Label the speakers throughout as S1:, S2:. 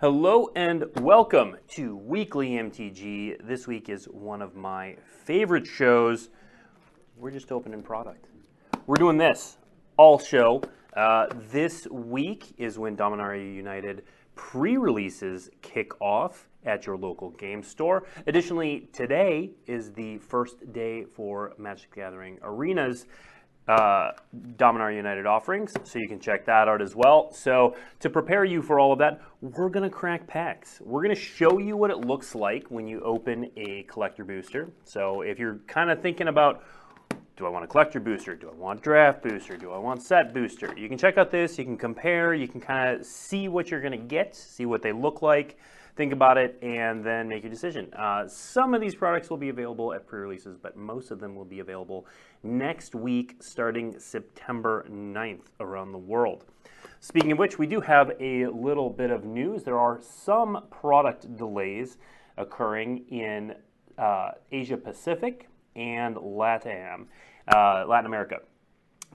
S1: Hello and welcome to Weekly MTG. This week is one of my favorite shows. We're just opening product. We're doing this all show. Uh, this week is when Dominaria United pre-releases kick off at your local game store. Additionally, today is the first day for Magic Gathering Arenas uh, Dominaria United offerings, so you can check that out as well. So to prepare you for all of that, we're to crack packs. We're to show you what it looks like when you open a collector booster. So if you're kind of thinking about, do I want a collector booster? Do I want draft booster? Do I want set booster? You can check out this, you can compare, you can kind of see what you're to get, see what they look like think about it, and then make your decision. Uh, some of these products will be available at pre-releases, but most of them will be available next week starting September 9th around the world. Speaking of which, we do have a little bit of news. There are some product delays occurring in uh, Asia Pacific and LATAM, uh, Latin America.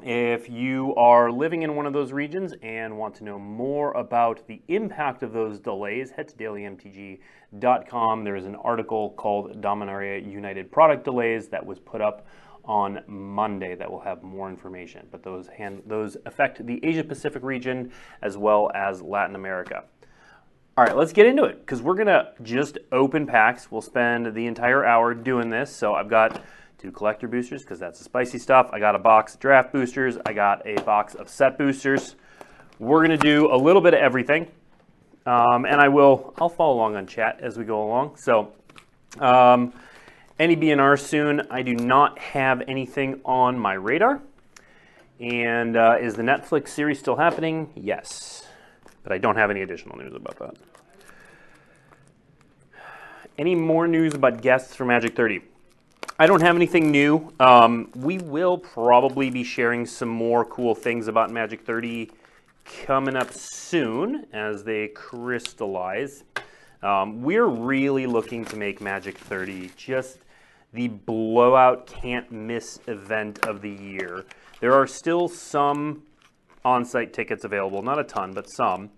S1: If you are living in one of those regions and want to know more about the impact of those delays, head to dailymtg.com. There is an article called Dominaria United Product Delays that was put up on Monday that will have more information. But those, hand, those affect the Asia Pacific region as well as Latin America. All right, let's get into it because we're going to just open packs. We'll spend the entire hour doing this. So I've got two collector boosters because that's the spicy stuff. I got a box of draft boosters. I got a box of set boosters. We're going to do a little bit of everything. Um, and I will, I'll follow along on chat as we go along. So, um, any BNR soon. I do not have anything on my radar. And uh, is the Netflix series still happening? Yes. But I don't have any additional news about that. Any more news about guests for Magic 30? I don't have anything new. Um, we will probably be sharing some more cool things about Magic 30 coming up soon as they crystallize. Um, we're really looking to make Magic 30 just the blowout can't miss event of the year. There are still some on-site tickets available, not a ton, but some.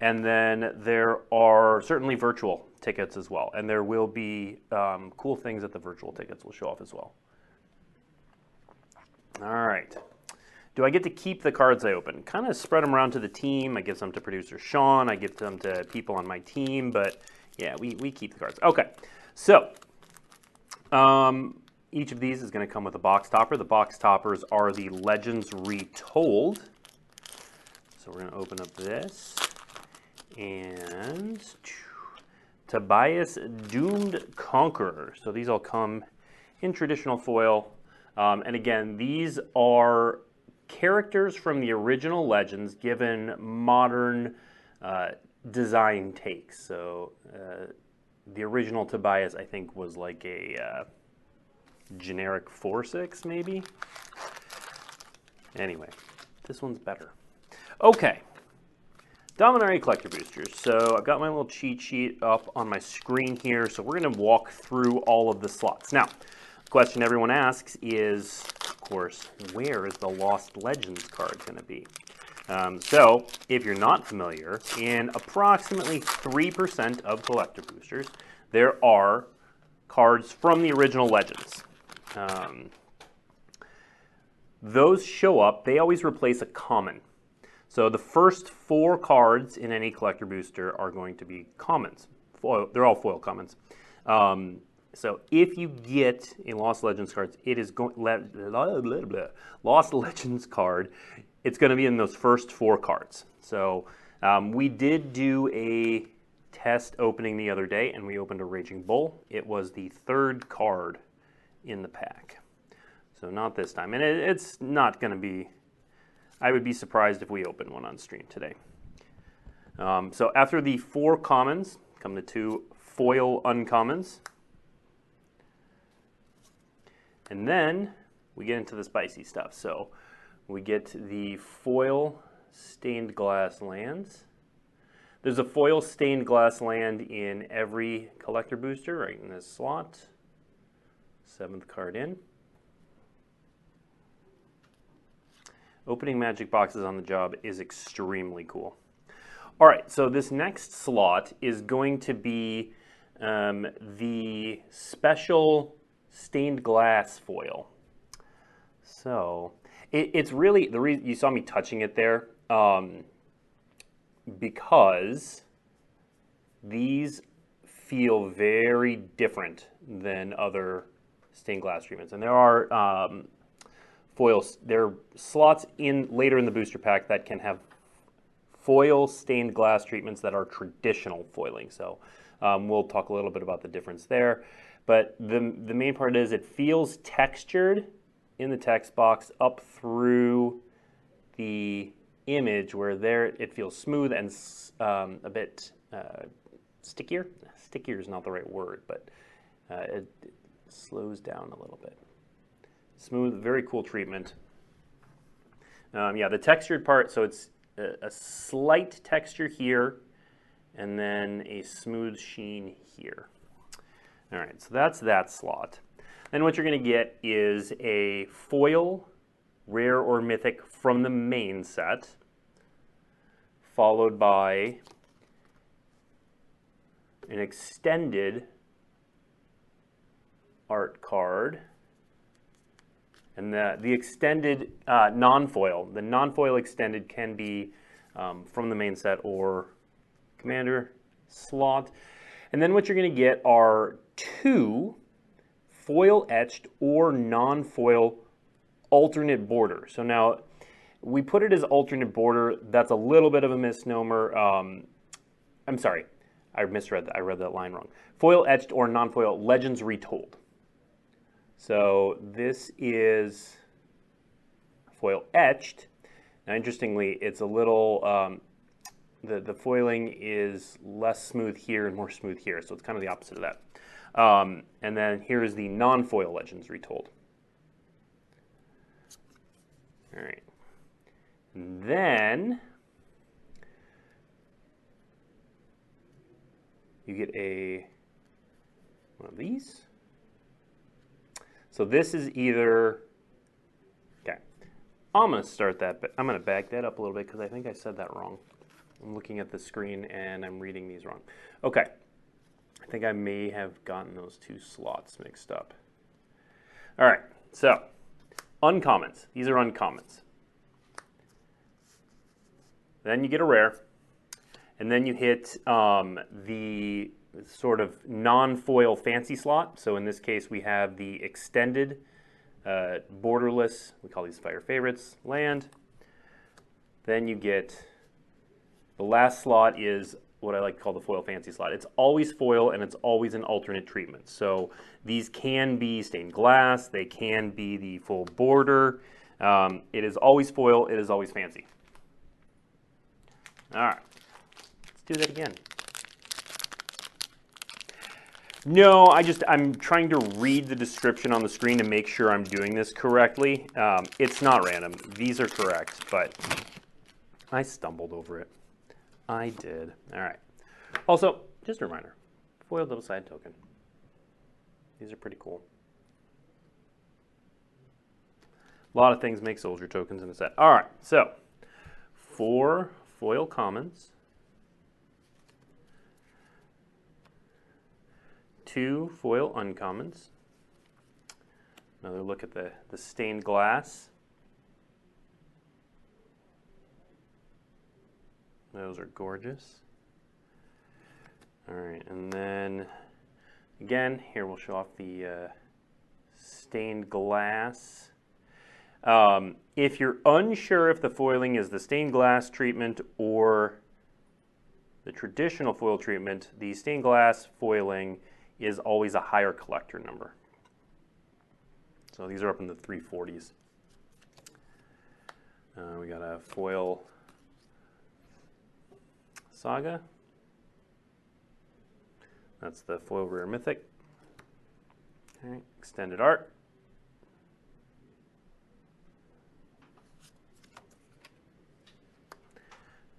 S1: And then there are certainly virtual tickets as well. And there will be um, cool things that the virtual tickets will show off as well. All right. Do I get to keep the cards I open? Kind of spread them around to the team. I give some to producer Sean. I give them to people on my team. But yeah, we, we keep the cards. Okay. So um, each of these is going to come with a box topper. The box toppers are the Legends Retold. So we're going to open up this. And Tobias Doomed Conqueror. So these all come in traditional foil. Um, and again, these are characters from the original Legends given modern uh, design takes. So uh, the original Tobias, I think, was like a uh, generic 4-6 maybe. Anyway, this one's better. Okay. Dominaria Collector Boosters. So I've got my little cheat sheet up on my screen here. So we're going to walk through all of the slots. Now, the question everyone asks is, of course, where is the Lost Legends card going to be? Um, so, if you're not familiar, in approximately 3% of collector boosters, there are cards from the original Legends. Um, those show up, they always replace a common. So the first four cards in any collector booster are going to be commons. Foil, they're all foil commons. Um, so if you get a Lost Legends it is going Lost Legends card. It's going to be in those first four cards. So um, we did do a test opening the other day, and we opened a Raging Bull. It was the third card in the pack. So not this time, and it, it's not going to be I would be surprised if we open one on stream today. Um, so after the four commons come the two foil uncommons. And then we get into the spicy stuff. So we get the foil stained glass lands. There's a foil stained glass land in every collector booster right in this slot. Seventh card in. Opening magic boxes on the job is extremely cool. All right, so this next slot is going to be um, the special stained glass foil. So it, it's really the reason you saw me touching it there um, because these feel very different than other stained glass treatments, and there are um, foils. There are slots in later in the booster pack that can have foil stained glass treatments that are traditional foiling. So um, we'll talk a little bit about the difference there. But the, the main part is it feels textured in the text box up through the image where there it feels smooth and um, a bit uh, stickier. Stickier is not the right word, but uh, it, it slows down a little bit. Smooth, very cool treatment. Um, yeah, the textured part, so it's a, a, slight texture here and then a smooth sheen here. All right, so that's that slot. Then what you're going to get is a foil, rare or mythic from the main set, followed by an extended art card. And the, the extended uh, non-foil, the non-foil extended can be um, from the main set or commander slot. And then what you're going to get are two foil etched or non-foil alternate border. So now we put it as alternate border. That's a little bit of a misnomer. Um, I'm sorry, I misread that. I read that line wrong. Foil etched or non-foil legends retold. So this is foil etched. Now, interestingly, it's a little um, the, the foiling is less smooth here and more smooth here, so it's kind of the opposite of that. Um, and then here's the non-foil legends retold. All right. And then you get a one of these. So this is either, okay, I'm to start that, but I'm to back that up a little bit because I think I said that wrong. I'm looking at the screen and I'm reading these wrong. Okay, I think I may have gotten those two slots mixed up. All right, so uncommons. These are uncommons. Then you get a rare, and then you hit um, the sort of non-foil fancy slot. So in this case, we have the extended uh, borderless, we call these fire favorites, land. Then you get the last slot is what I like to call the foil fancy slot. It's always foil and it's always an alternate treatment. So these can be stained glass, they can be the full border. Um, it is always foil, it is always fancy. All right, let's do that again. No, I just, I'm trying to read the description on the screen to make sure I'm doing this correctly. Um, it's not random. These are correct, but I stumbled over it. I did. All right. Also, just a reminder, foiled little side token. These are pretty cool. A lot of things make soldier tokens in a set. All right, so four foil commons. Two foil uncommons. Another look at the, the stained glass. Those are gorgeous. All right, and then again, here we'll show off the uh, stained glass. Um, if you're unsure if the foiling is the stained glass treatment or the traditional foil treatment, the stained glass foiling is always a higher collector number. So these are up in the 340s. Uh, we got a foil saga. That's the foil rare mythic. Extended art.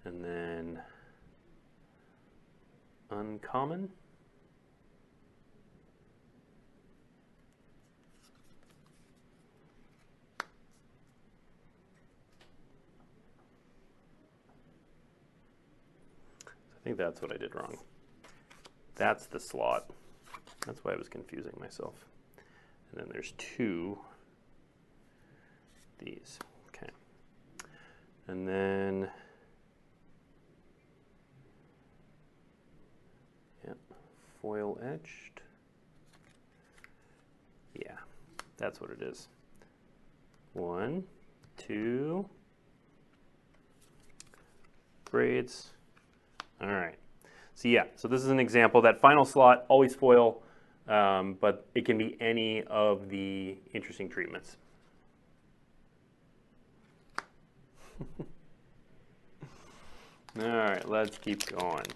S1: And then uncommon. Think that's what I did wrong. That's the slot. That's why I was confusing myself. And then there's two these. Okay. And then yep, foil etched. Yeah, that's what it is. One, two, grades. All right. So yeah, so this is an example. That final slot, always foil, um, but it can be any of the interesting treatments. All right, let's keep going.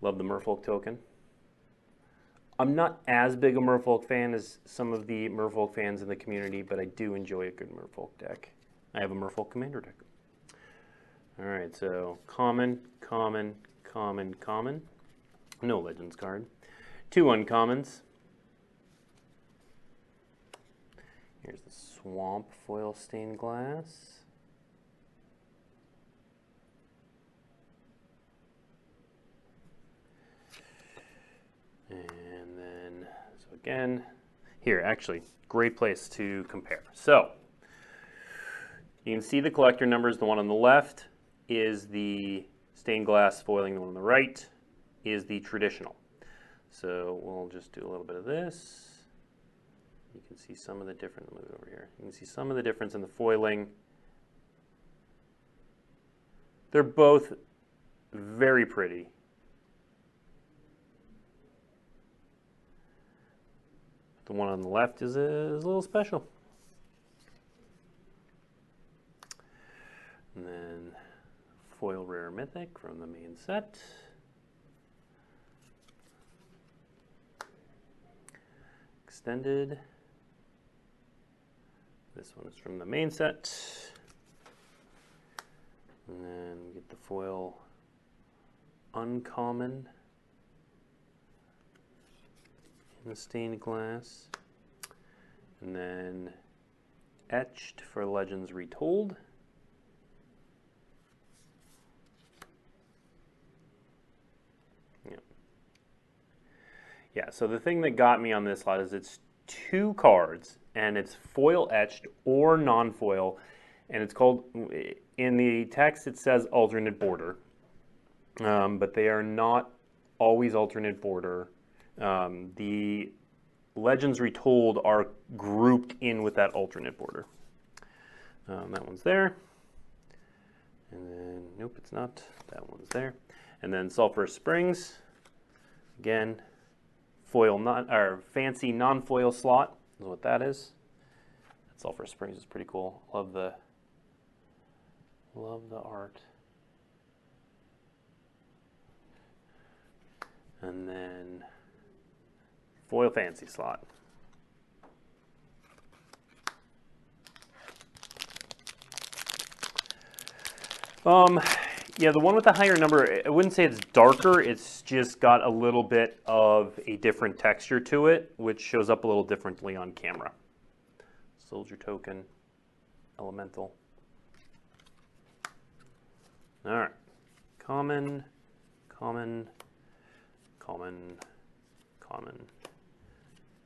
S1: Love the Merfolk token. I'm not as big a Merfolk fan as some of the Merfolk fans in the community, but I do enjoy a good Merfolk deck. I have a Merfolk Commander deck. All right, so common, common, common, common. No Legends card. Two uncommons. Here's the Swamp Foil Stained Glass. And again, here, actually, great place to compare. So, you can see the collector numbers. The one on the left is the stained glass foiling. The one on the right is the traditional. So we'll just do a little bit of this. You can see some of the difference, move over here. You can see some of the difference in the foiling. They're both very pretty. The one on the left is a, is a little special. And then foil rare mythic from the main set. Extended. This one is from the main set. And then get the foil uncommon in the stained glass. And then etched for Legends Retold. Yeah. Yeah, so the thing that got me on this lot is it's two cards and it's foil etched or non-foil and it's called in the text it says alternate border um, but they are not always alternate border um, the legends retold are grouped in with that alternate border um, that one's there and then nope it's not that one's there and then sulphur springs again foil not or fancy non-foil slot is what that is. That Sulphur Springs is pretty cool. Love the love the art. And then foil fancy slot. Um, yeah, the one with the higher number, I wouldn't say it's darker, it's just got a little bit of a different texture to it, which shows up a little differently on camera. Soldier token, elemental. All right, common, common, common, common,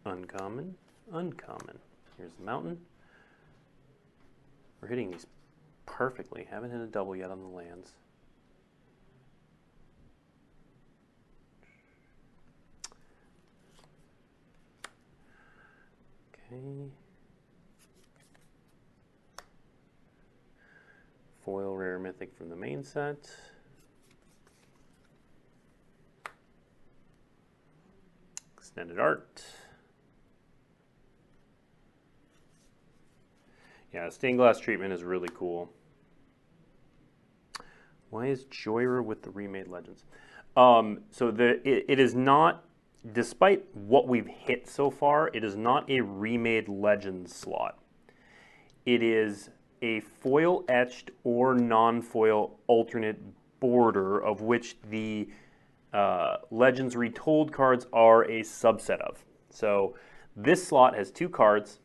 S1: uncommon, uncommon. Here's the mountain. We're hitting these perfectly. Haven't hit a double yet on the lands. Okay. Foil rare mythic from the main set. Extended art. Yeah, stained glass treatment is really cool. Why is Jhoira with the remade Legends? Um, so the it, it is not despite what we've hit so far, it is not a remade Legends slot. It is a foil etched or non-foil alternate border of which the uh, Legends Retold cards are a subset of. So this slot has two cards.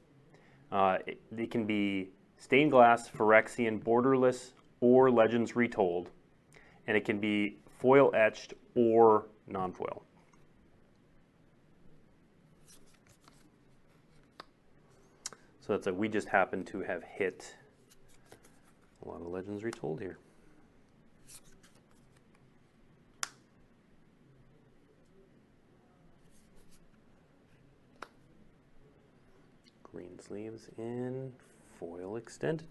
S1: Uh, it, it can be stained glass, Phyrexian, borderless, or Legends Retold. And it can be foil etched or non-foil. So that's a, we just happen to have hit a lot of Legends Retold here. Greensleeves in foil extended.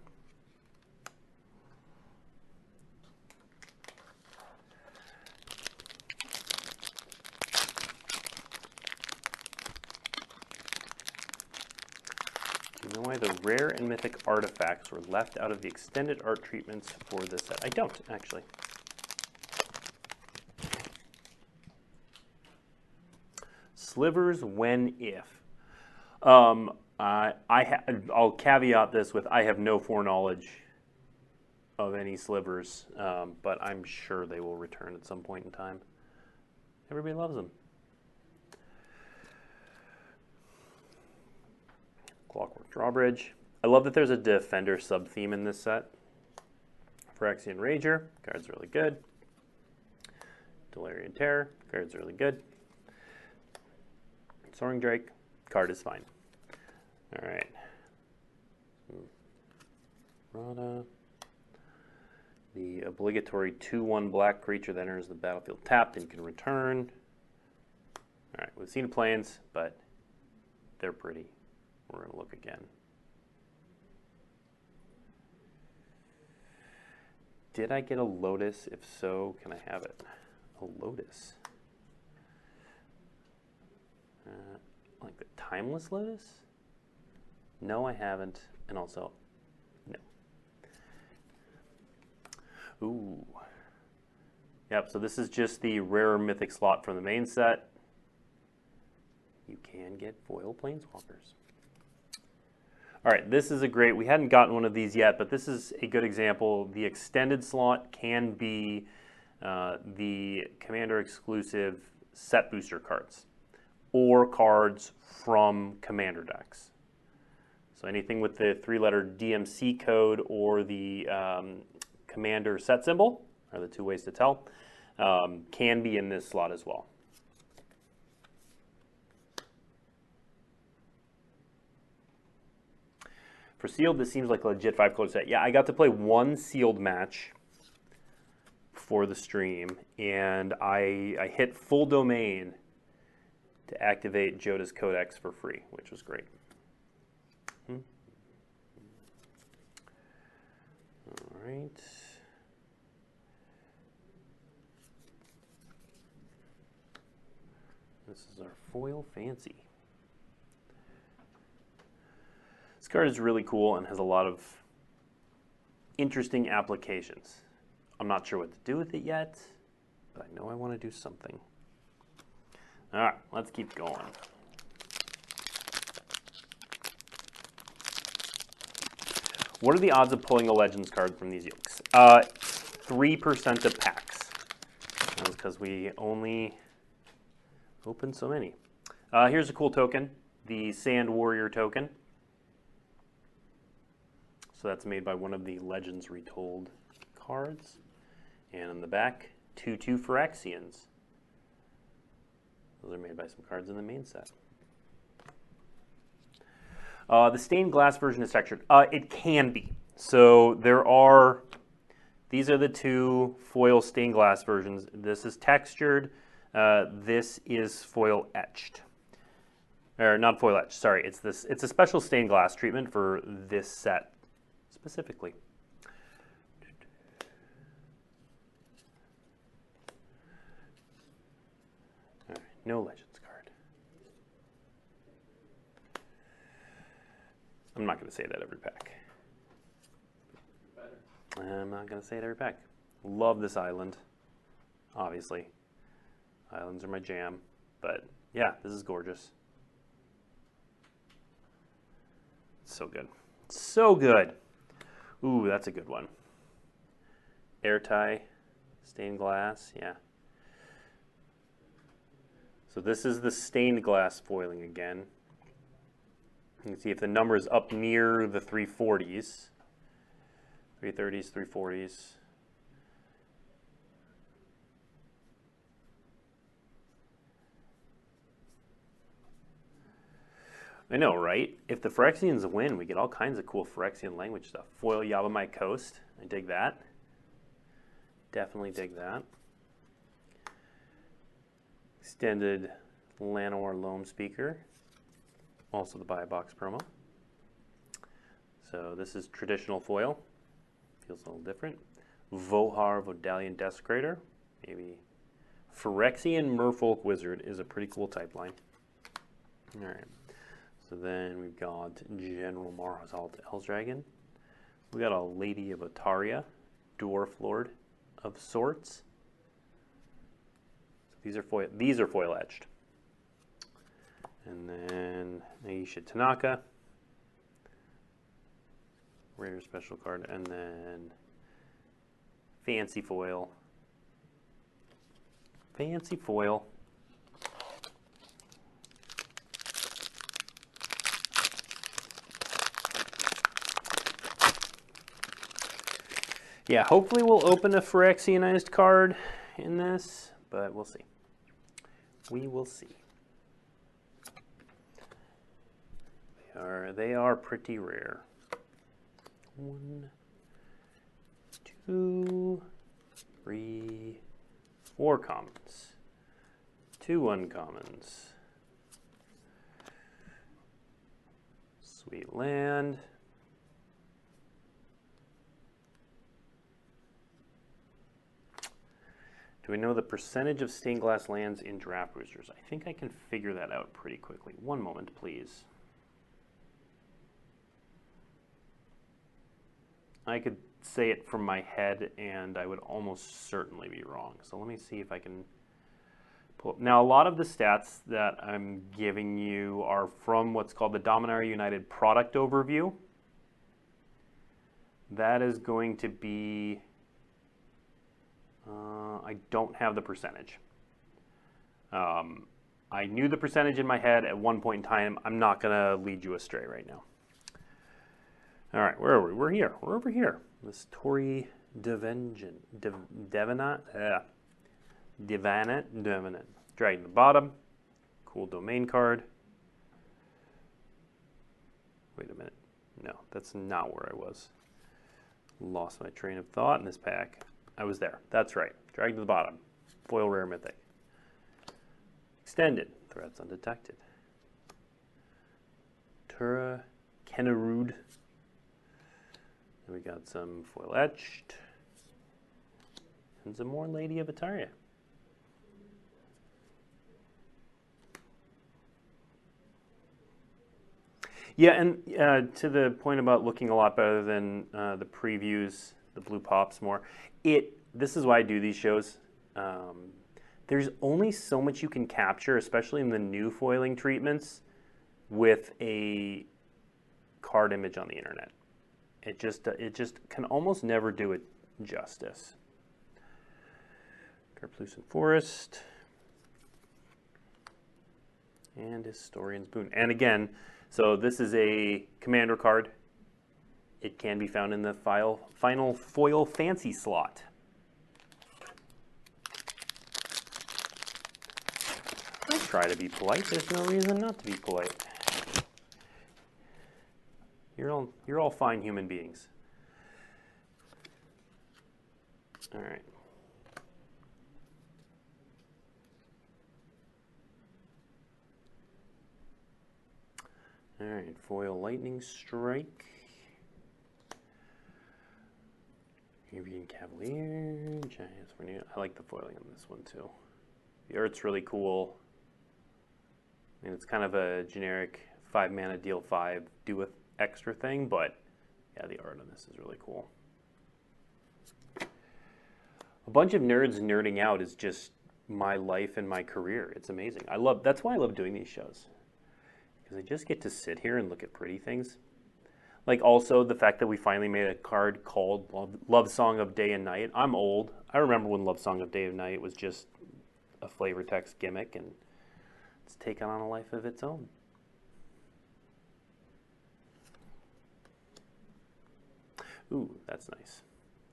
S1: Do you know why the rare and mythic artifacts were left out of the extended art treatments for this set? I don't, actually. Slivers when if. Um, uh, I ha- I'll caveat this with I have no foreknowledge of any slivers, um, but I'm sure they will return at some point in time. Everybody loves them. Clockwork Drawbridge. I love that there's a Defender sub theme in this set. Phyrexian Rager, card's really good. Delirium Terror, card's really good. Soaring Drake, card is fine. All right. The obligatory 2-1 black creature that enters the battlefield tapped and can return. All right, we've seen plains, but they're pretty. We're going to look again. Did I get a Lotus? If so, can I have it? A Lotus. Uh, like the Timeless Lotus? No, I haven't. And also, no. Ooh. Yep, so this is just the rare mythic slot from the main set. You can get foil planeswalkers. All right, this is a great, we hadn't gotten one of these yet, but this is a good example. The extended slot can be uh, the Commander exclusive set booster cards or cards from Commander decks. So anything with the three-letter DMC code or the um, Commander set symbol are the two ways to tell, um, can be in this slot as well. For sealed, this seems like a legit five color set. Yeah, I got to play one sealed match for the stream, and I, I hit full domain to activate Jodah's Codex for free, which was great. Hmm. All right. This is our foil fancy. This card is really cool and has a lot of interesting applications. I'm not sure what to do with it yet, but I know I want to do something. All right, let's keep going. What are the odds of pulling a Legends card from these yokes? Uh, 3% of packs. Because we only open so many. Uh, here's a cool token, the Sand Warrior token. So that's made by one of the Legends Retold cards. And on the back, 2-2 Phyrexians. Those are made by some cards in the main set. Uh, the stained glass version is textured. Uh, it can be. So there are, these are the two foil stained glass versions. This is textured. Uh, this is foil etched. Or not foil etched, sorry. It's, this, it's a special stained glass treatment for this set specifically. no Legends card. I'm not going to say that every pack. I'm not going to say it every pack. Love this island, obviously. Islands are my jam. But yeah, this is gorgeous. So good. So good. Ooh, that's a good one. Ertai, stained glass, yeah. So this is the stained glass foiling again. You can see if the number is up near the 340s, 330s, 340s. I know, right? If the Phyrexians win, we get all kinds of cool Phyrexian language stuff. Foil Yavimaya Coast. I dig that. Definitely dig that. Extended Llanowar Loamspeaker. Also the buy a box promo. So this is traditional foil. Feels a little different. Vohar Vodalian Desecrator. Maybe Phyrexian Merfolk Wizard is a pretty cool type line. All right. So then we've got General Marhault Elsdragon. We got a Lady of Otaria, Dwarf Lord of sorts. So these are foil. These are foil etched. And then Ayesha Tanaka, rare special card, and then fancy foil. Fancy foil. Yeah, hopefully we'll open a Phyrexianized card in this, but we'll see. We will see. They are, they are pretty rare. One, two, three, four commons, two uncommons. Sweet land. Do we know the percentage of stained glass lands in draft boosters? I think I can figure that out pretty quickly. One moment, please. I could say it from my head and I would almost certainly be wrong. So let me see if I can pull. Now, a lot of the stats that I'm giving you are from what's called the Dominaria United product overview. That is going to be uh, I don't have the percentage. Um, I knew the percentage in my head at one point in time. I'm not going to lead you astray right now. All right, where are we? We're here. We're over here. This Tori Devengen, Dev, Devenant, uh, Devanant, Devenant. Dragging the bottom. Cool domain card. Wait a minute. No, that's not where I was. Lost my train of thought in this pack. I was there. That's right. Drag to the bottom. Foil rare mythic. Extended. Threats undetected. Tura Kennerüd. And we got some foil etched. And some more Lady of Otaria. Yeah, and uh, to the point about looking a lot better than uh, the previews, the blue pops more it this is why I do these shows. Um, there's only so much you can capture, especially in the new foiling treatments, with a card image on the internet. It just it just can almost never do it justice. Karplusan Forest and Historian's Boon. And again, so this is a commander card. It can be found in the file, final foil fancy slot. I try to be polite. There's no reason not to be polite. You're all, you're all fine human beings. All right. All right, foil lightning strike. Argivian Cavalier, Giants I like the foiling on this one too. The art's really cool. Mean, it's kind of a generic five mana deal five, do with extra thing, but yeah, the art on this is really cool. A bunch of nerds nerding out is just my life and my career. It's amazing. I love that's why I love doing these shows. Because I just get to sit here and look at pretty things. Like also the fact that we finally made a card called Love, Love Song of Day and Night. I'm old. I remember when Love Song of Day and Night was just a flavor text gimmick, and it's taken on a life of its own. Ooh, that's nice.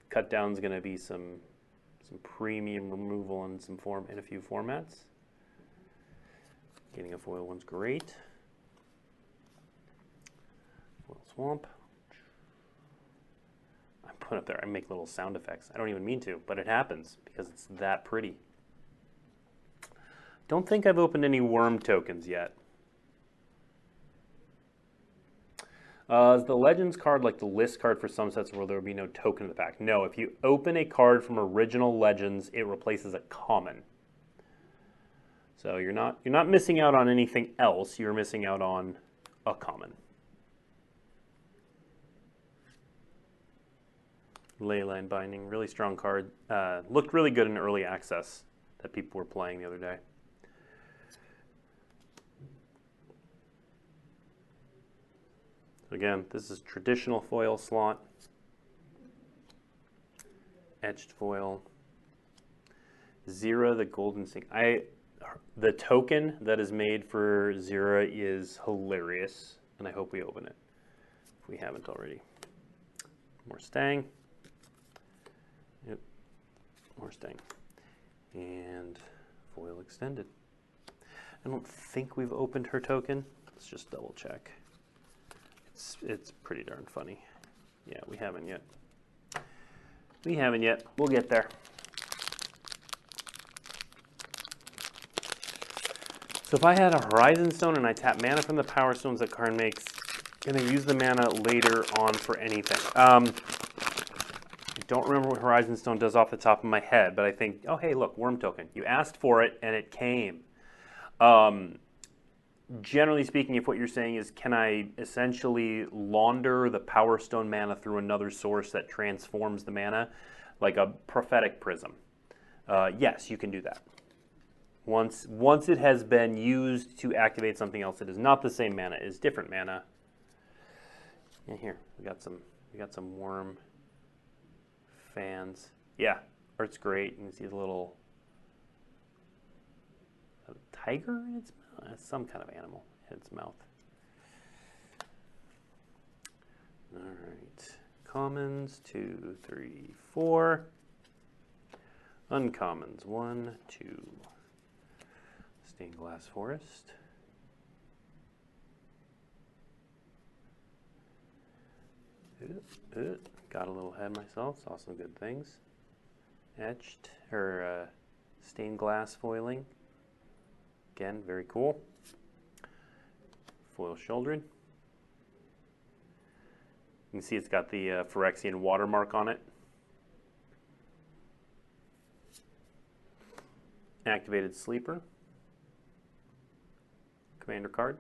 S1: Cut down's going to be some some premium removal in some form in a few formats. Getting a foil one's great. Foil swamp. I put up there. I make little sound effects. I don't even mean to, but it happens because it's that pretty. Don't think I've opened any worm tokens yet. Uh, is the Legends card like the list card for some sets where there will be no token in the pack? No, if you open a card from original Legends, it replaces a common. So you're not you're not missing out on anything else. You're missing out on a common. Leyline Binding, really strong card. Uh, looked really good in early access that people were playing the other day. Again, this is traditional foil slot, etched foil. Xira, the golden sink. I, the token that is made for Xira is hilarious, and I hope we open it if we haven't already. More Stangg. Yep, more Stangg. And foil extended. I don't think we've opened her token. Let's just double check. It's, it's pretty darn funny. Yeah, we haven't yet. We haven't yet. We'll get there. So if I had a Horizon Stone and I tap mana from the Power Stones that Karn makes, can I use the mana later on for anything? Um, I don't remember what Horizon Stone does off the top of my head, but I think, oh hey, look, Worm Token. You asked for it and it came. Um, generally speaking, if what you're saying is, can I essentially launder the Power Stone mana through another source that transforms the mana, like a prophetic prism? Uh, yes, you can do that. Once, once it has been used to activate something else, it is not the same mana; it is different mana. And here we got some, we got some worm fans. Yeah, art's great. You can see the little tiger in its uh, some kind of animal in its mouth. All right, commons, two, three, four. Uncommons, one, two. Stained glass forest. Got a little ahead myself, saw some good things. Etched, or uh, stained glass foiling. Again, very cool. Foil Sheoldred. You can see it's got the uh, Phyrexian watermark on it. Activated Sleeper. Commander card.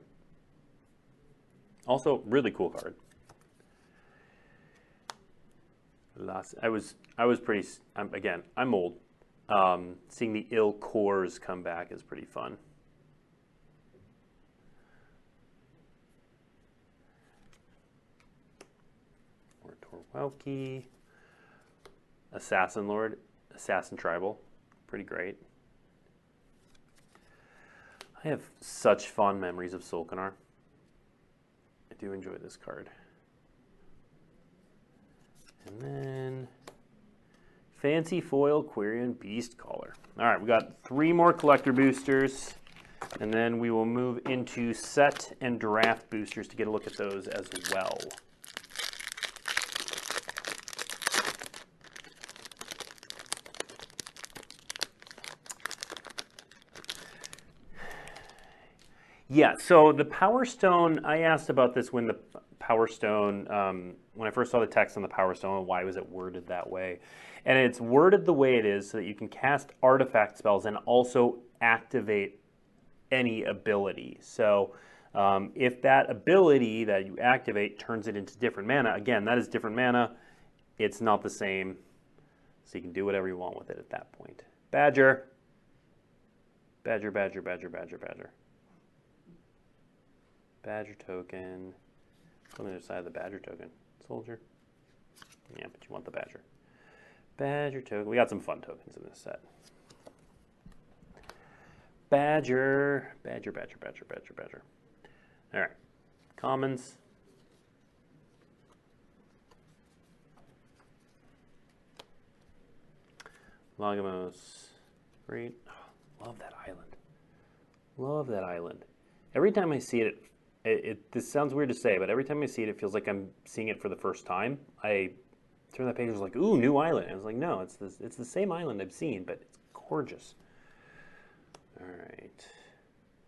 S1: Also, really cool card. Last, I was I was pretty. I'm, again, I'm old. Um, seeing the ill cores come back is pretty fun. Welky, Assassin Lord, Assassin Tribal, pretty great. I have such fond memories of Solkanar. I do enjoy this card. And then Fancy Foil Quirion Beast Caller. All right, we got three more collector boosters, and then we will move into set and draft boosters to get a look at those as well. Yeah, so the Power Stone, I asked about this when the Power Stone, um, when I first saw the text on the Power Stone, why was it worded that way? And it's worded the way it is so that you can cast artifact spells and also activate any ability. So um, if that ability that you activate turns it into different mana, again, that is different mana. It's not the same, so you can do whatever you want with it at that point. Badger. Badger, badger, badger, badger, badger. Badger token. On the other side of the badger token. Soldier. Yeah, but you want the badger. Badger token. We got some fun tokens in this set. Badger. Badger, badger, badger, badger, badger. All right. Commons. Lagomos. Great. Oh, love that island. Love that island. Every time I see it, it it, this sounds weird to say, but every time I see it, it feels like I'm seeing it for the first time. I turn that page, I was like, ooh, new island. I was like, no, it's the, it's the same island I've seen, but it's gorgeous. All right.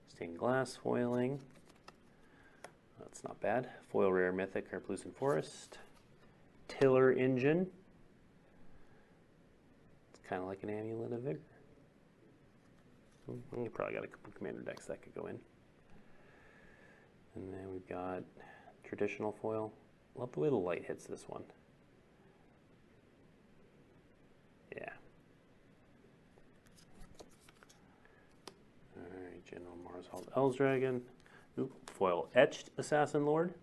S1: Stained glass foiling. That's not bad. Foil rare mythic Karplusan Forest. Tiller engine. It's kind of like an amulet of vigor. Mm, you probably got a couple commander decks that could go in. And then we've got traditional foil. Love the way the light hits this one. Yeah. Alright, General Marhault Elsdragon. Ooh, foil etched Assassin Lord.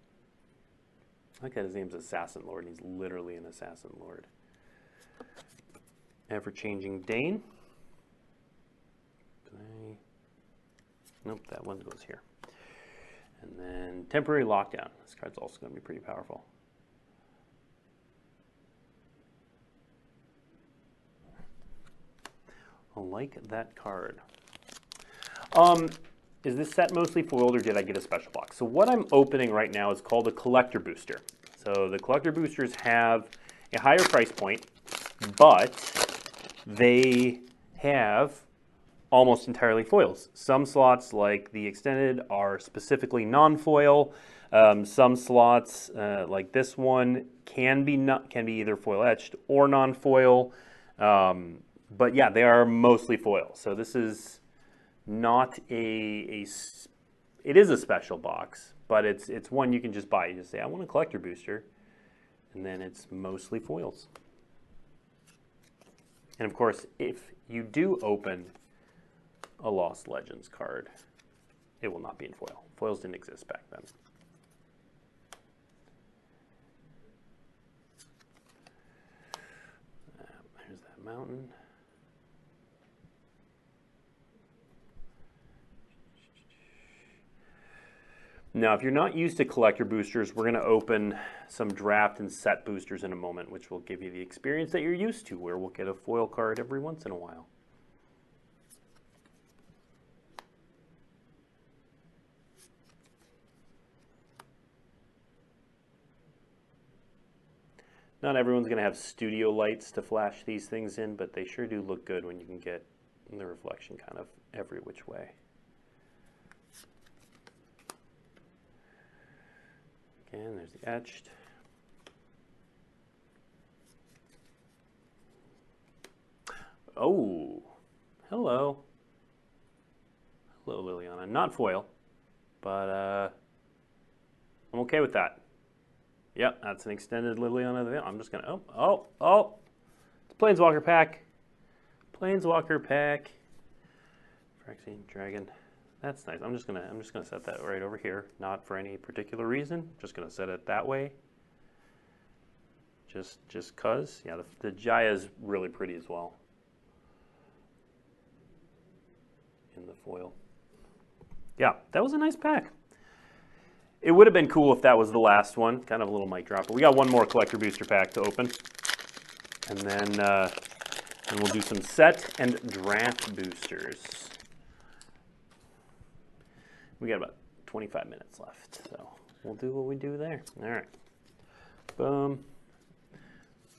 S1: I like that his name's Assassin Lord, and he's literally an Assassin Lord. Ever changing Dane. Nope, that one goes here. And then temporary lockdown. This card's also going to be pretty powerful. I like that card. Um, is this set mostly foiled or did I get a special box? So what I'm opening right now is called a collector booster. So the collector boosters have a higher price point, but they have almost entirely foils. Some slots, like the extended, are specifically non-foil. Um, some slots, uh, like this one, can be not can be either foil etched or non-foil. Um, but yeah, they are mostly foil. So this is not a, a it is a special box, but it's it's one you can just buy. You just say I want a collector booster, and then it's mostly foils. And of course, if you do open a Lost Legends card, it will not be in foil. Foils didn't exist back then. Uh, there's that mountain. Now, if you're not used to collector boosters, we're going to open some draft and set boosters in a moment, which will give you the experience that you're used to, where we'll get a foil card every once in a while. Not everyone's going to have studio lights to flash these things in, but they sure do look good when you can get the reflection kind of every which way. Again, there's the etched. Oh, hello. Hello, Liliana. Not foil, but uh, I'm okay with that. Yep, that's an extended Liliana. I'm just gonna, oh, oh, oh. It's Planeswalker pack. Planeswalker pack. Phyrexian Dragon. That's nice. I'm just gonna, I'm just gonna set that right over here. Not for any particular reason. Just gonna set it that way. Just, just cause. Yeah, the, the Jaya is really pretty as well. In the foil. Yeah, that was a nice pack. It would have been cool if that was the last one. Kind of a little mic drop. But we got one more collector booster pack to open. And then uh, and we'll do some set and draft boosters. We got about 25 minutes left. So we'll do what we do there. All right. Boom.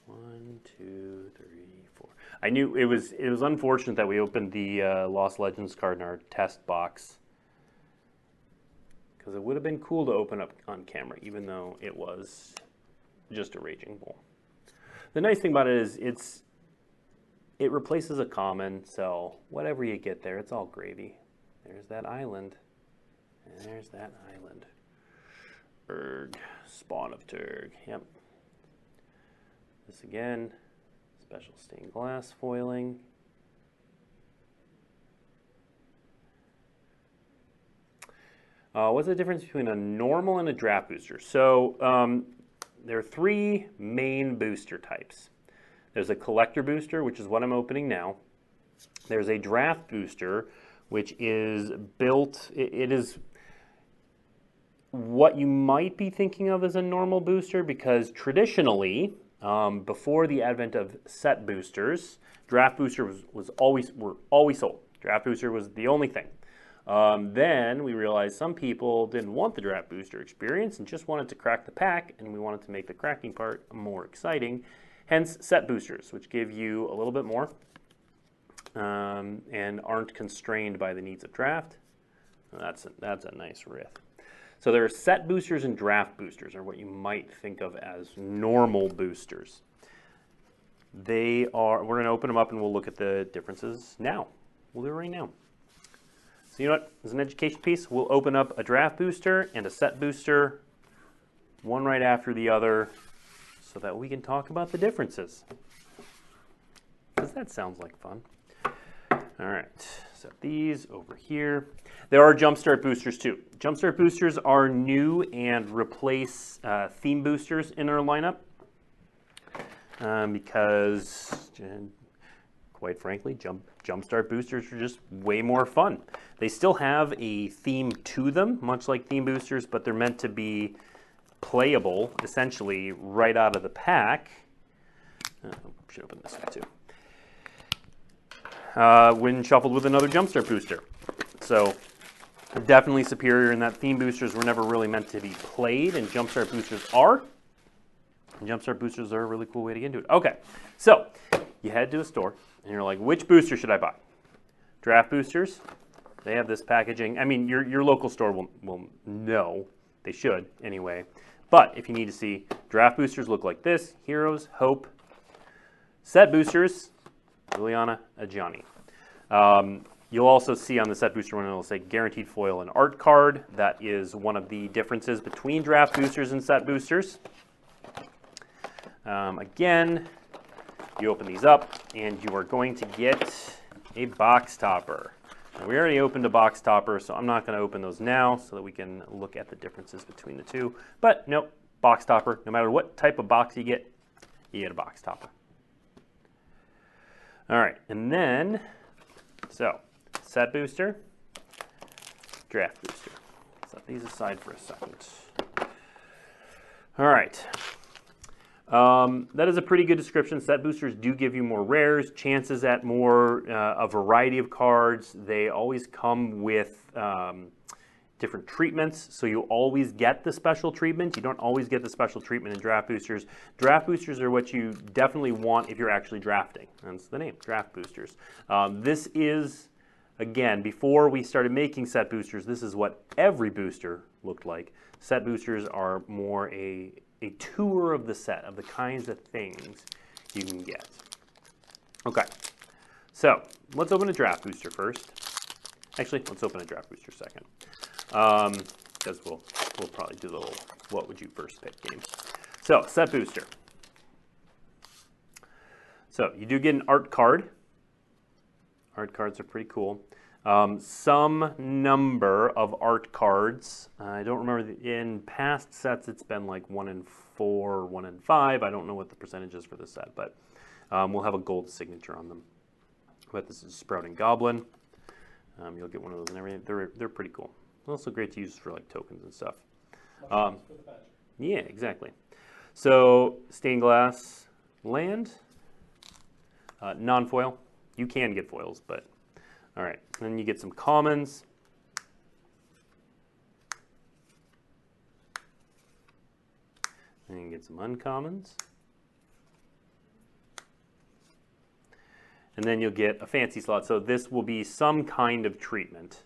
S1: One, two, three, four. I knew it was it was unfortunate that we opened the uh, Lost Legends card in our test box because it would have been cool to open up on camera, even though it was just a raging bull. The nice thing about it is it's it replaces a common, so whatever you get there, it's all gravy. There's that island, and there's that island. Erg, spawn of Turg. Yep. This again, special stained glass foiling. Uh, what's the difference between a normal and a draft booster? So um, there are three main booster types. There's a collector booster, which is what I'm opening now. There's a draft booster, which is built, it, it is what you might be thinking of as a normal booster because traditionally, um, before the advent of set boosters, draft booster was, was always were always sold. Draft booster was the only thing. Um, then we realized some people didn't want the draft booster experience and just wanted to crack the pack, and we wanted to make the cracking part more exciting. Hence, set boosters, which give you a little bit more um, and aren't constrained by the needs of draft. That's a, that's a nice riff. So there are set boosters and draft boosters, or what you might think of as normal boosters. They are. We're going to open them up and we'll look at the differences now. We'll do it right now. So you know what? As an education piece, we'll open up a draft booster and a set booster, one right after the other, so that we can talk about the differences. Because that sounds like fun. All right, set these over here. There are jumpstart boosters too. Jumpstart boosters are new and replace uh, theme boosters in our lineup um, because, quite frankly, jump jumpstart boosters are just way more fun. They still have a theme to them, much like theme boosters, but they're meant to be playable essentially right out of the pack. Uh, should open this one too uh, when shuffled with another Jumpstart booster. So definitely superior in that theme boosters were never really meant to be played, and Jumpstart boosters are. And Jumpstart boosters are a really cool way to get into it. Okay, so you head to a store, and you're like, which booster should I buy? Draft boosters, they have this packaging. I mean, your, your local store will, will know. They should, anyway. But if you need to see, draft boosters look like this. Heroes, Hope. Set boosters, Liliana Ajani. Um, you'll also see on the set booster one, it'll say guaranteed foil and art card. That is one of the differences between draft boosters and set boosters. Um, again, you open these up and you are going to get a box topper. Now, we already opened a box topper, so I'm not going to open those now so that we can look at the differences between the two. But nope, box topper, no matter what type of box you get, you get a box topper. All right, and then, so set booster, draft booster. Set these aside for a second. All right. Um, that is a pretty good description. Set boosters do give you more rares, chances at more, uh, a variety of cards. They always come with um, different treatments. So you always get the special treatment. You don't always get the special treatment in draft boosters. Draft boosters are what you definitely want if you're actually drafting. That's the name, draft boosters. Um, this is, again, before we started making set boosters, this is what every booster looked like. Set boosters are more a, a tour of the set, of the kinds of things you can get. Okay, so let's open a draft booster first. Actually, let's open a draft booster second because um, we'll, we'll probably do the little what would you first pick game. So set booster. So you do get an art card. Art cards are pretty cool. Um, some number of art cards. I don't remember the, in past sets it's been like one in four, one in five. I don't know what the percentage is for this set, but um, we'll have a gold signature on them. But this is Sprouting Goblin. Um, you'll get one of those and everything. They're they're pretty cool. Also great to use for like tokens and stuff. Um, yeah, exactly. So stained glass land, uh, non-foil. You can get foils, but all right. Then you get some commons. And you get some uncommons. And then you'll get a fancy slot. So this will be some kind of treatment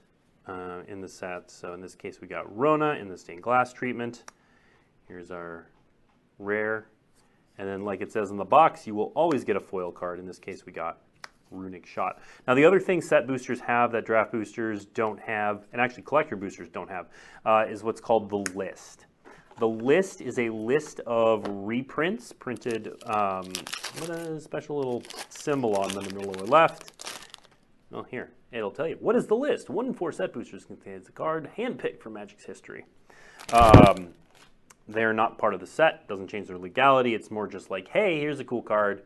S1: uh, in the set. So in this case, we got Rona in the stained glass treatment. Here's our rare. And then like it says in the box, you will always get a foil card. In this case, we got Runic Shot. Now the other thing set boosters have that draft boosters don't have, and actually collector boosters don't have, uh, is what's called the list. The list is a list of reprints printed um, with a special little symbol on them in the lower left. Oh, here, it'll tell you. What is the list? One in four set boosters contains a card handpicked from Magic's history. Um, they're not part of the set. Doesn't change their legality. It's more just like, hey, here's a cool card.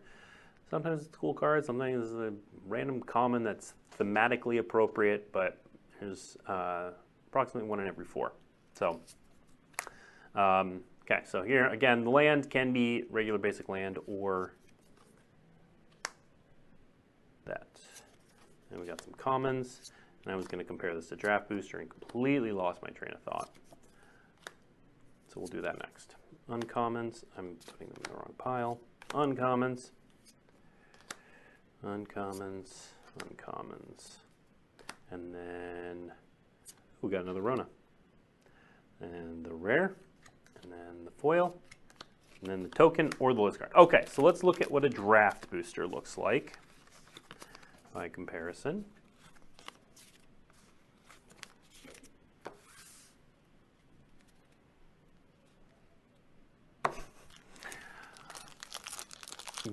S1: Sometimes it's a cool card. Sometimes it's a random common that's thematically appropriate, but there's uh, approximately one in every four. So, um, Okay, so here again, the land can be regular basic land or that. And we got some commons. And I was going to compare this to Draft Booster and completely lost my train of thought. So we'll do that next. Uncommons, I'm putting them in the wrong pile. Uncommons, uncommons, uncommons. And then we got another Rona. And the rare, and then the foil, and then the token or the list card. Okay, so let's look at what a draft booster looks like by comparison.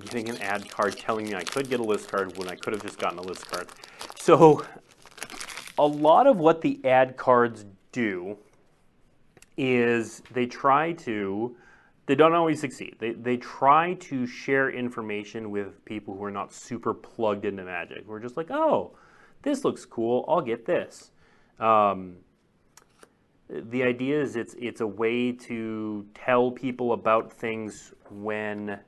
S1: Getting an ad card telling me I could get a list card when I could have just gotten a list card. So a lot of what the ad cards do is they try to, they don't always succeed. They, they try to share information with people who are not super plugged into Magic. We're just like, oh, this looks cool, I'll get this. Um, the idea is it's it's a way to tell people about things when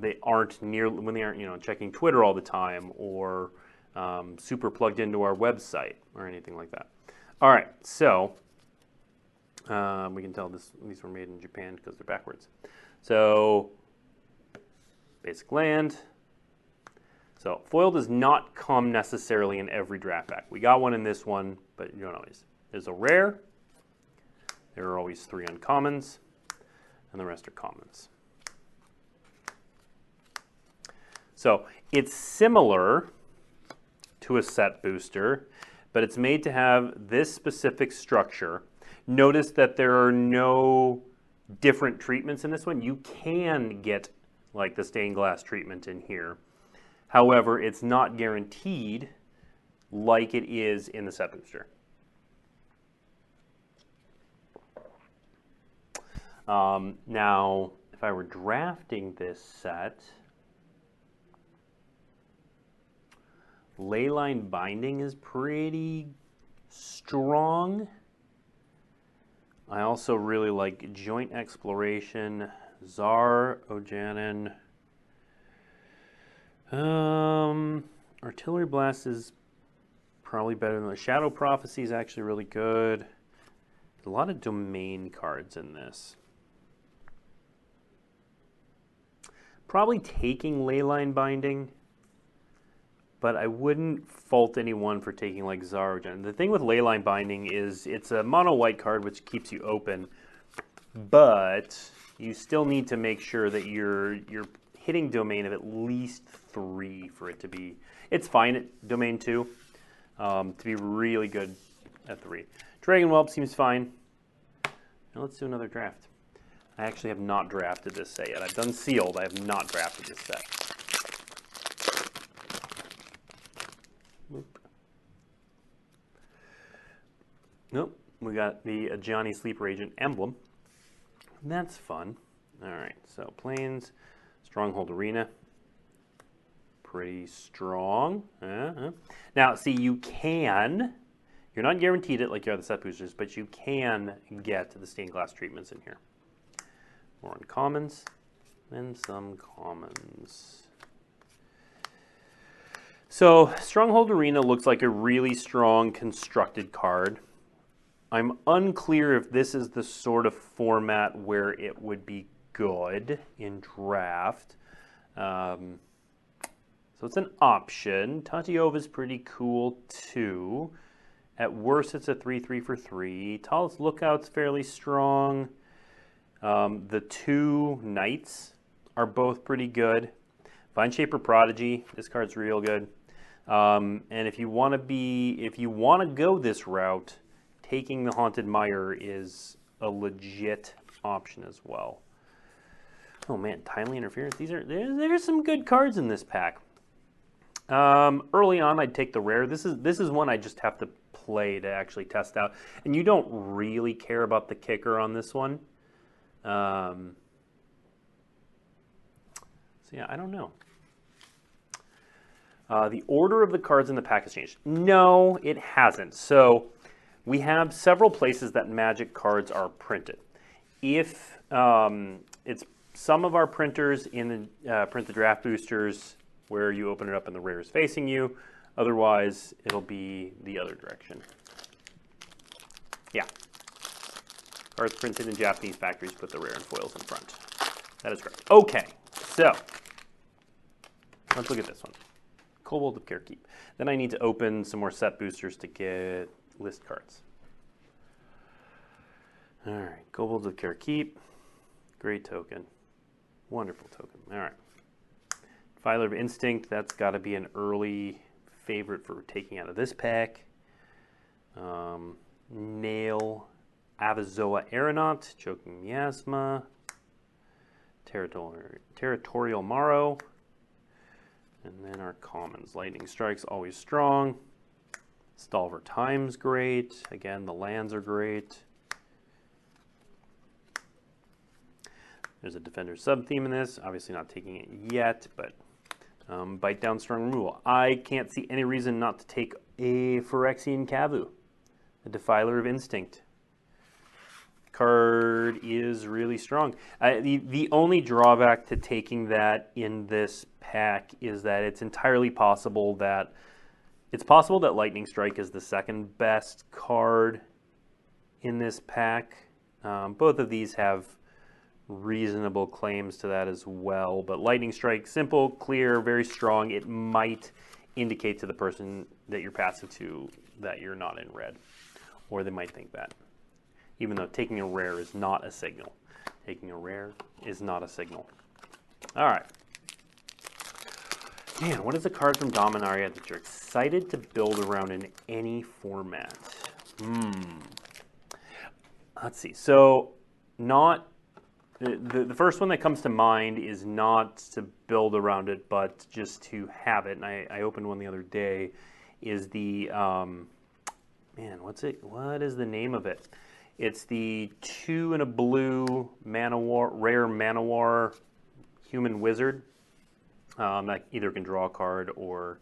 S1: they aren't near when they aren't you know checking Twitter all the time or um, super plugged into our website or anything like that. All right, so um, we can tell this these were made in Japan because they're backwards. So basic land. So foil does not come necessarily in every draft pack. We got one in this one, but you don't always. There's a rare. There are always three uncommons, and the rest are commons. So it's similar to a set booster, but it's made to have this specific structure. Notice that there are no different treatments in this one. You can get like the stained glass treatment in here. However, it's not guaranteed like it is in the set booster. Um, now, if I were drafting this set, Leyline binding is pretty strong. I also really like Joint Exploration, Zar, Ojanen. Um, Artillery Blast is probably better than the Shadow Prophecy is actually really good. A lot of domain cards in this. Probably taking Leyline Binding but I wouldn't fault anyone for taking like Zar Ojanen. The thing with Leyline Binding is it's a mono white card which keeps you open, but you still need to make sure that you're you're hitting domain of at least three for it to be. It's fine at domain two um, to be really good at three. Dragon Whelp seems fine. Now let's do another draft. I actually have not drafted this set yet. I've done sealed. I have not drafted this set. Nope, we got the Johnny Sleeper Agent emblem. That's fun. All right, so Plains, Stronghold Arena. Pretty strong. Uh -huh. Now, see, you can, you're not guaranteed it like you are the set boosters, but you can get the stained glass treatments in here. More uncommons and some commons. So Stronghold Arena looks like a really strong constructed card. I'm unclear if this is the sort of format where it would be good in draft. Um, so it's an option. Tatyova is pretty cool too. At worst, it's a 3-3 for 3. Talas Lookout's fairly strong. Um, the two Knights are both pretty good. Vineshaper Prodigy, this card's real good. Um, and if you want to be, if you want to go this route, taking the Haunted Mire is a legit option as well. Oh man, timely interference. These are there's, there's some good cards in this pack. Um, early on, I'd take the rare. This is this is one I just have to play to actually test out. And you don't really care about the kicker on this one. Um, so yeah, I don't know. Uh, the order of the cards in the pack has changed. No, it hasn't. So we have several places that magic cards are printed. if um, it's some of our printers in the uh, print the draft boosters where you open it up and the rare is facing you. Otherwise, it'll be the other direction. Yeah. Cards printed in Japanese factories put the rare and foils in front. That is correct. Okay, so let's look at this one. Kobold of Kher Keep. Then I need to open some more set boosters to get list cards. All right, Kobolds of Kher Keep. Great token. Wonderful token. All right. Filer of Instinct, that's got to be an early favorite for taking out of this pack. Um, Nael, Avizoa Aeronaut, Choking Miasma, Territorial, Territorial Maro, and then our commons. Lightning Strike's always strong. Stall for Time's great. Again, the lands are great. There's a Defender sub-theme in this. Obviously not taking it yet, but um, Bite Down Strong Removal. I can't see any reason not to take a Phyrexian Kavu, a Defiler of Instinct. Card is really strong. The, the only drawback to taking that in this pack is that it's entirely possible that it's possible that Lightning Strike is the second best card in this pack. Um, both of these have reasonable claims to that as well. But Lightning Strike, simple, clear, very strong. It might indicate to the person that you're passive to that you're not in red. Or they might think that. Even though taking a rare is not a signal. Taking a rare is not a signal. All right. Man, what is a card from Dominaria that you're excited to build around in any format? Hmm. Let's see. So, not the, the, first one that comes to mind is not to build around it, but just to have it. And I, I opened one the other day. Is the um, man? What's it? What is the name of it? It's the two and a blue Manowar, rare Manowar human wizard um, that either can draw a card or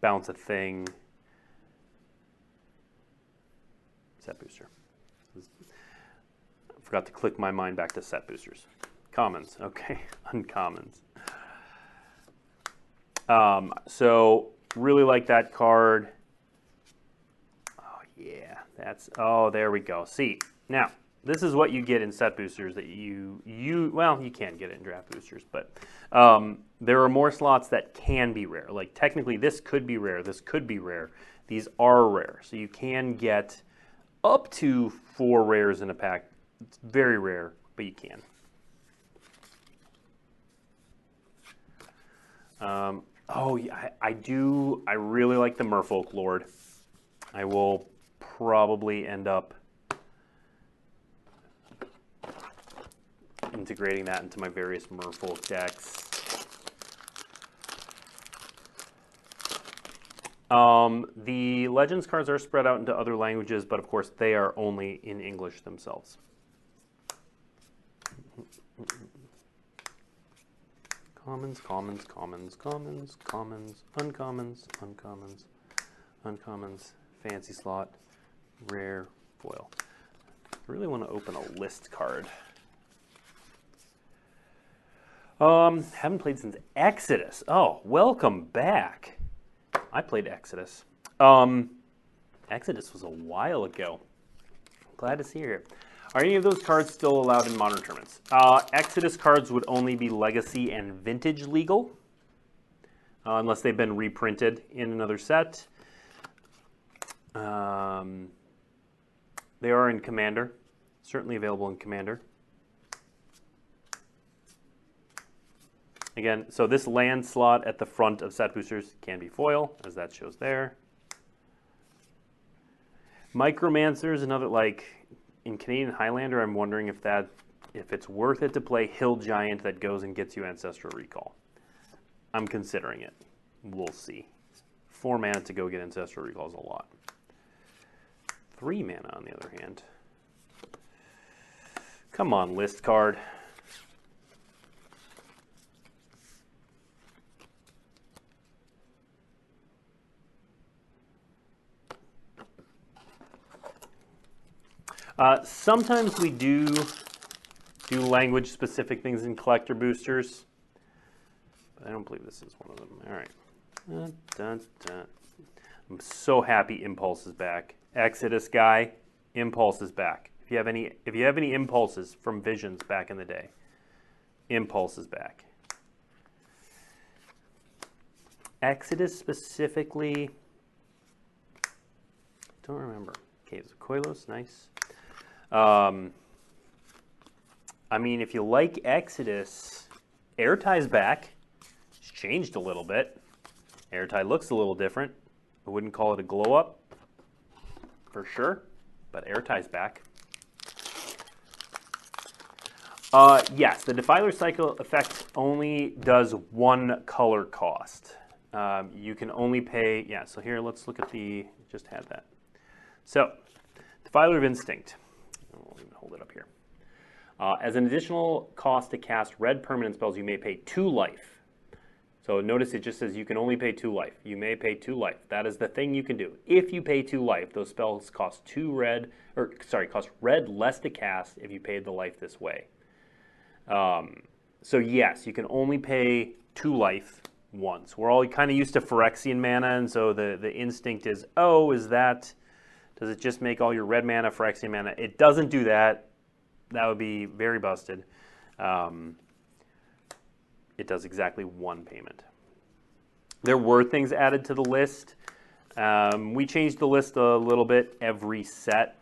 S1: bounce a thing. Set booster. Forgot to click my mind back to set boosters. Commons, okay, uncommons. Um, so really like that card. Oh yeah, that's, oh, there we go. See, now, this is what you get in set boosters that you, you well, you can get it in draft boosters, but um, there are more slots that can be rare. Like technically this could be rare, this could be rare. These are rare, so you can get up to four rares in a pack it's very rare, but you can. Um, oh, yeah, I, I, do. I really like the Merfolk Lord. I will probably end up integrating that into my various Merfolk decks. Um, the Legends cards are spread out into other languages, but of course they are only in English themselves. Commons, commons, commons, commons, commons, uncommons, uncommons, uncommons, fancy slot, rare, foil. I really want to open a list card. Um, haven't played since Exodus. Oh, welcome back. I played Exodus. Um, Exodus was a while ago. Glad to see you here. Are any of those cards still allowed in modern tournaments? Uh, Exodus cards would only be Legacy and Vintage legal, uh, unless they've been reprinted in another set. Um, they are in Commander, certainly available in Commander. Again, so this land slot at the front of set boosters can be foil, as that shows there. Micromancer is another, like, in Canadian Highlander, I'm wondering if that if it's worth it to play Hill Giant that goes and gets you Ancestral Recall. I'm considering it. We'll see. Four mana to go get Ancestral Recall is a lot. Three mana, on the other hand. Come on, list card. Uh, sometimes we do do language specific things in collector boosters. But I don't believe this is one of them. All right. Dun, dun, dun. I'm so happy Impulse is back. Exodus guy, Impulse is back. If you have any if you have any impulses from Visions back in the day, Impulse is back. Exodus specifically, don't remember. Caves of Koilos, nice. Um, I mean, if you like Exodus, air Ertai's back. It's changed a little bit. Air Ertai looks a little different. I wouldn't call it a glow up for sure, but air Ertai's back. Uh, yes, the Defiler Cycle effect only does one color cost. Um, you can only pay, yeah, so here let's look at the, just had that. So, Defiler of Instinct. It up here. Uh, as an additional cost to cast red permanent spells, you may pay two life. So notice it just says you can only pay two life. You may pay two life. That is the thing you can do. If you pay two life, those spells cost two red, or sorry, cost red less to cast if you paid the life this way. Um, so yes, you can only pay two life once. We're all kind of used to Phyrexian mana, and so the, the instinct is, oh, is that, does it just make all your red mana Phyrexian mana? It doesn't do that. That would be very busted. Um, it does exactly one payment. There were things added to the list. Um, we changed the list a little bit every set.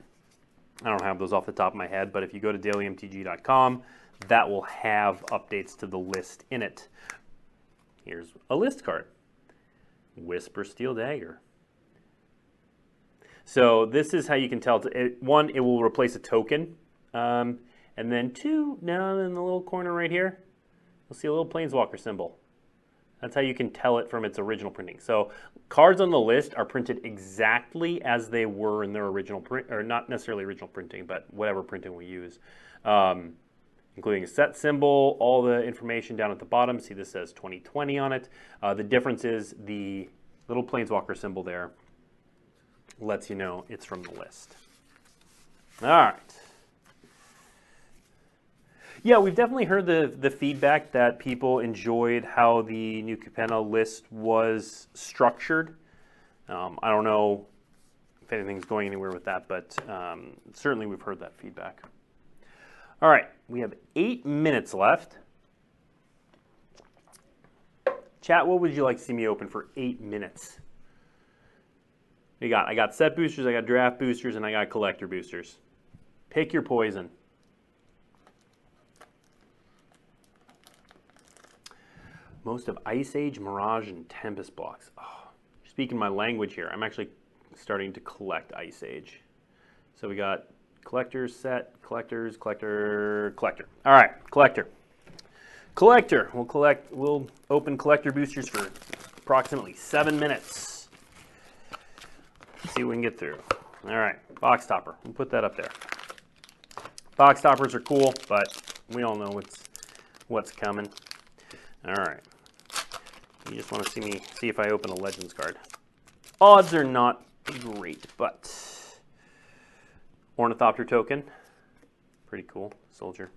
S1: I don't have those off the top of my head, but if you go to dailymtg.com, that will have updates to the list in it. Here's a list card. Whispersteel Dagger. So this is how you can tell. It, one, it will replace a token. Um, and then two, down in the little corner right here, you'll see a little Planeswalker symbol. That's how you can tell it from its original printing. So cards on the list are printed exactly as they were in their original print, or not necessarily original printing, but whatever printing we use. Um, including a set symbol, all the information down at the bottom. See this says 2020 on it. Uh, the difference is the little Planeswalker symbol there lets you know it's from the list. All right. Yeah, we've definitely heard the, the feedback that people enjoyed how the new Capenna list was structured. Um, I don't know if anything's going anywhere with that, but um, certainly we've heard that feedback. All right, we have eight minutes left. Chat, what would you like to see me open for eight minutes? You got? I got set boosters, I got draft boosters, and I got collector boosters. Pick your poison. Most of Ice Age, Mirage, and Tempest blocks. Oh, speaking my language here, I'm actually starting to collect Ice Age. So we got Collectors set, collectors, collector, collector. All right, collector. Collector. We'll collect. We'll open collector boosters for approximately seven minutes. See what we can get through. All right, box topper. We'll put that up there. Box toppers are cool, but we all know what's what's coming. All right. You just want to see me see if I open a Legends card. Odds are not great, but Ornithopter token. Pretty cool. Soldier.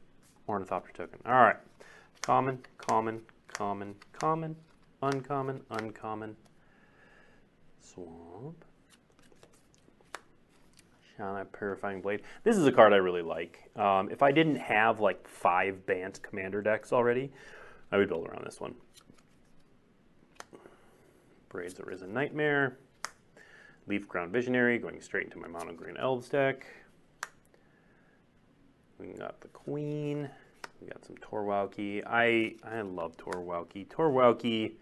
S1: Ornithopter token. All right. Common, common, common, common, uncommon, uncommon. Swamp. Shanna Purifying Blade. This is a card I really like. Um, if I didn't have like five Bant commander decks already, I would build around this one. Braids of Risen Nightmare. Leaf Crown Visionary, going straight into my Mono Green Elves deck. We got the Queen. We got some Tor Wauki. I I love Tor Wauki. Torwalkie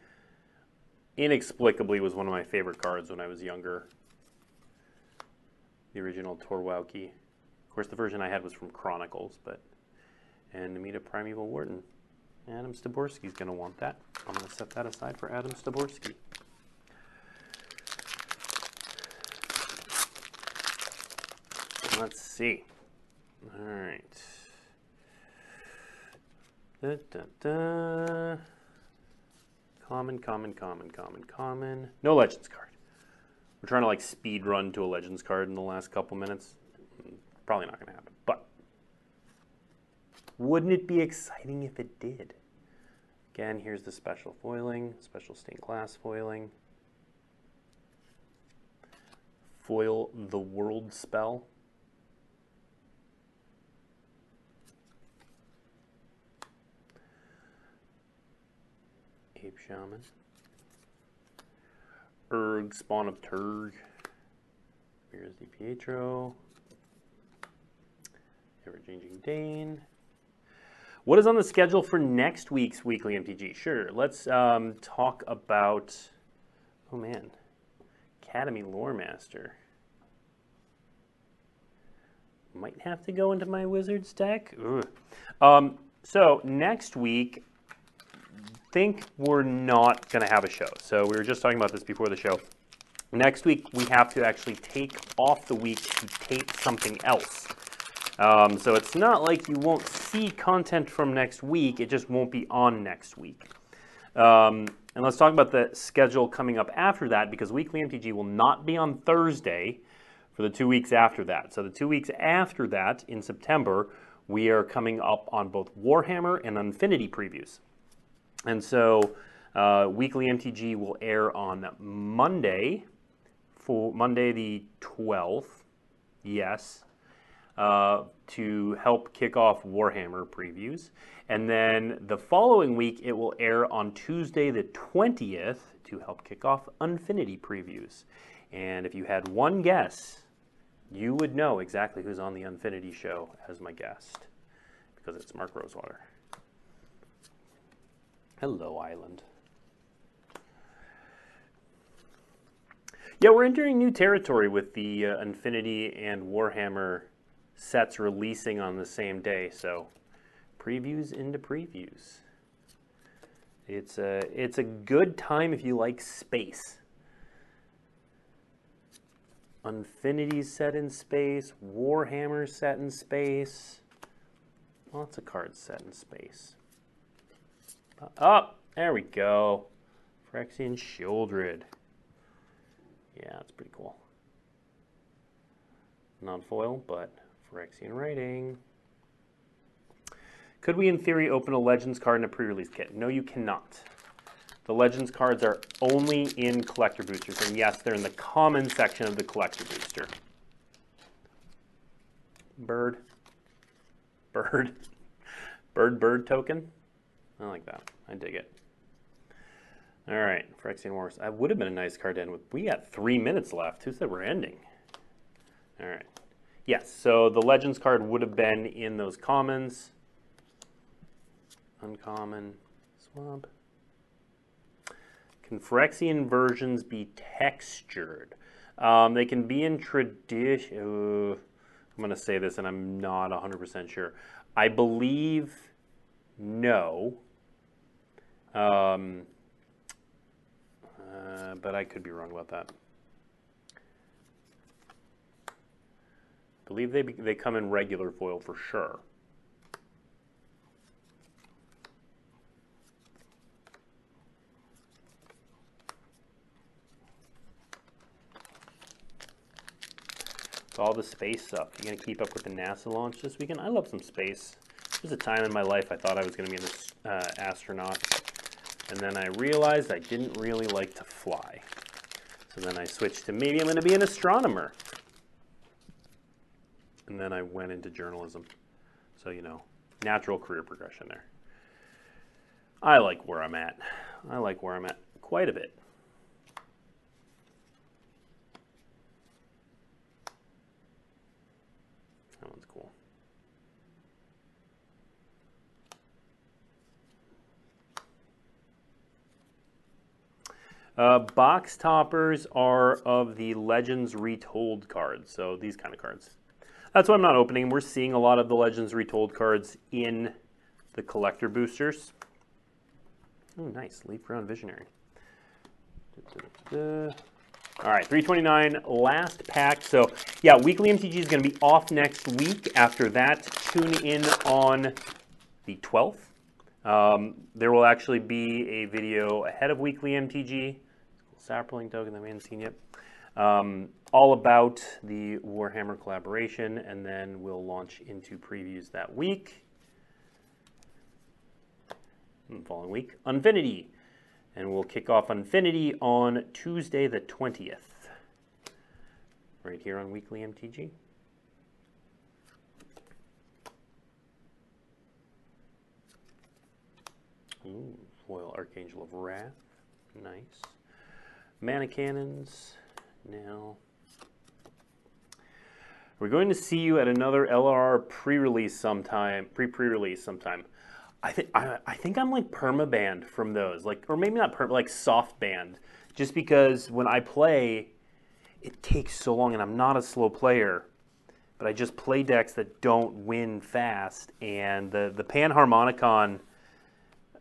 S1: inexplicably was one of my favorite cards when I was younger. Original Tor Wauki. Of course, the version I had was from Chronicles, but and Nemata Primeval Warden. Adam Styborski's going to want that. I'm going to set that aside for Adam Styborski. Let's see. All right. Da, da, da. Common, common, common, common, common. No Legends card. We're trying to like speed run to a Legends card in the last couple minutes. Probably not going to happen, but Wouldn't it be exciting if it did? Again, here's the special foiling, special stained glass foiling. Foil the world spell. Ape Shaman. Urg, Spawn of Turg. Here's DePietro. Ever Changing Dane. What is on the schedule for next week's weekly MTG? Sure, let's um, talk about. Oh man, Academy Loremaster. Might have to go into my Wizards deck. Um, so next week, think we're not going to have a show. So we were just talking about this before the show. Next week, we have to actually take off the week to tape something else. Um, so it's not like you won't see content from next week, it just won't be on next week. Um, and let's talk about the schedule coming up after that because Weekly MTG will not be on Thursday for the two weeks after that. So the two weeks after that in September, we are coming up on both Warhammer and Unfinity previews. And so uh, Weekly MTG will air on Monday, for Monday the 12th. Yes, uh, to help kick off Warhammer previews. And then the following week, it will air on Tuesday the 20th to help kick off Unfinity previews. And if you had one guess, you would know exactly who's on the Unfinity show as my guest because it's Mark Rosewater. Hello, Island. Yeah, we're entering new territory with the uh, Unfinity and Warhammer sets releasing on the same day. So previews into previews. It's a, it's a good time if you like space. Unfinity set in space, Warhammer set in space, lots of cards set in space. Up, oh, there we go. Phyrexian Sheoldred. Yeah, that's pretty cool. Non-foil, but Phyrexian Writing. Could we, in theory, open a Legends card in a pre-release kit? No, you cannot. The Legends cards are only in collector boosters, and yes, they're in the common section of the collector booster. Bird. Bird. Bird, bird token. I like that. I dig it. All right, Phyrexian Wars. That would have been a nice card to end with. We got three minutes left. Who said we're ending? All right. Yes, so the Legends card would have been in those commons. Uncommon, swamp. Can Phyrexian versions be textured? Um, they can be in tradition. I'm going to say this and I'm not 100% sure. I believe no. Um, uh, but I could be wrong about that. believe they, they come in regular foil for sure. all the space stuff. You gonna keep up with the NASA launch this weekend? I love some space. There's a time in my life I thought I was gonna be an uh, astronaut, and then I realized I didn't really like to fly. So then I switched to maybe I'm gonna be an astronomer and then I went into journalism. So, you know, natural career progression there. I like where I'm at. I like where I'm at quite a bit. That one's cool. Uh, box toppers are of the Legends Retold cards, so these kind of cards. That's why I'm not opening. We're seeing a lot of the Legends Retold cards in the collector boosters. Oh, nice. Leaf Ground Visionary. Da, da, da, All right, 329, last pack. So, yeah, weekly MTG is going to be off next week. After that, tune in on the 12th. Um, there will actually be a video ahead of weekly MTG. Token that we haven't seen yet. Um, all about the Warhammer collaboration, and then we'll launch into previews that week. And the following week, Unfinity. And we'll kick off Unfinity on Tuesday the 20th. Right here on Weekly MTG. Ooh, Foil Archangel of Wrath. Nice. Mana Cannons. Now. We're going to see you at another LRR pre-release sometime, pre-pre-release sometime. I think I, think I'm like perma banned from those, like or maybe not perma, like soft banned, just because when I play, it takes so long, and I'm not a slow player, but I just play decks that don't win fast, and the the Panharmonicon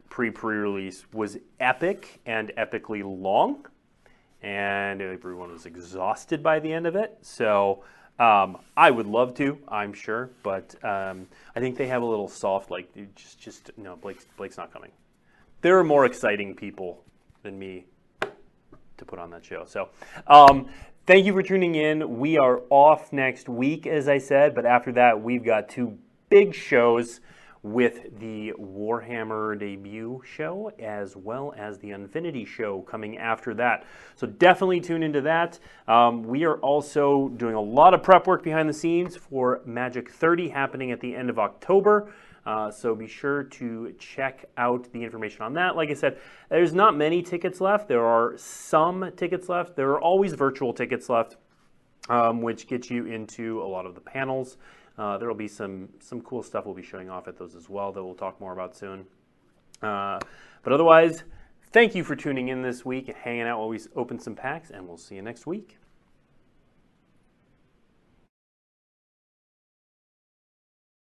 S1: pre pre-release was epic and epically long, and everyone was exhausted by the end of it. So um, I would love to, I'm sure, but um, I think they have a little soft, like just just no, Blake's Blake's not coming. There are more exciting people than me to put on that show. So. Um, thank you for tuning in. We are off next week, as I said, but after that, we've got two big shows with the Warhammer debut show as well as the Unfinity show coming after that. So definitely tune into that. Um, we are also doing a lot of prep work behind the scenes for Magic 30 happening at the end of October. Uh, so be sure to check out the information on that. Like I said, there's not many tickets left. There are some tickets left. There are always virtual tickets left, um, which gets you into a lot of the panels uh, there will be some some cool stuff we'll be showing off at those as well that we'll talk more about soon. Uh, but otherwise, thank you for tuning in this week and hanging out while we open some packs, and we'll see you next week.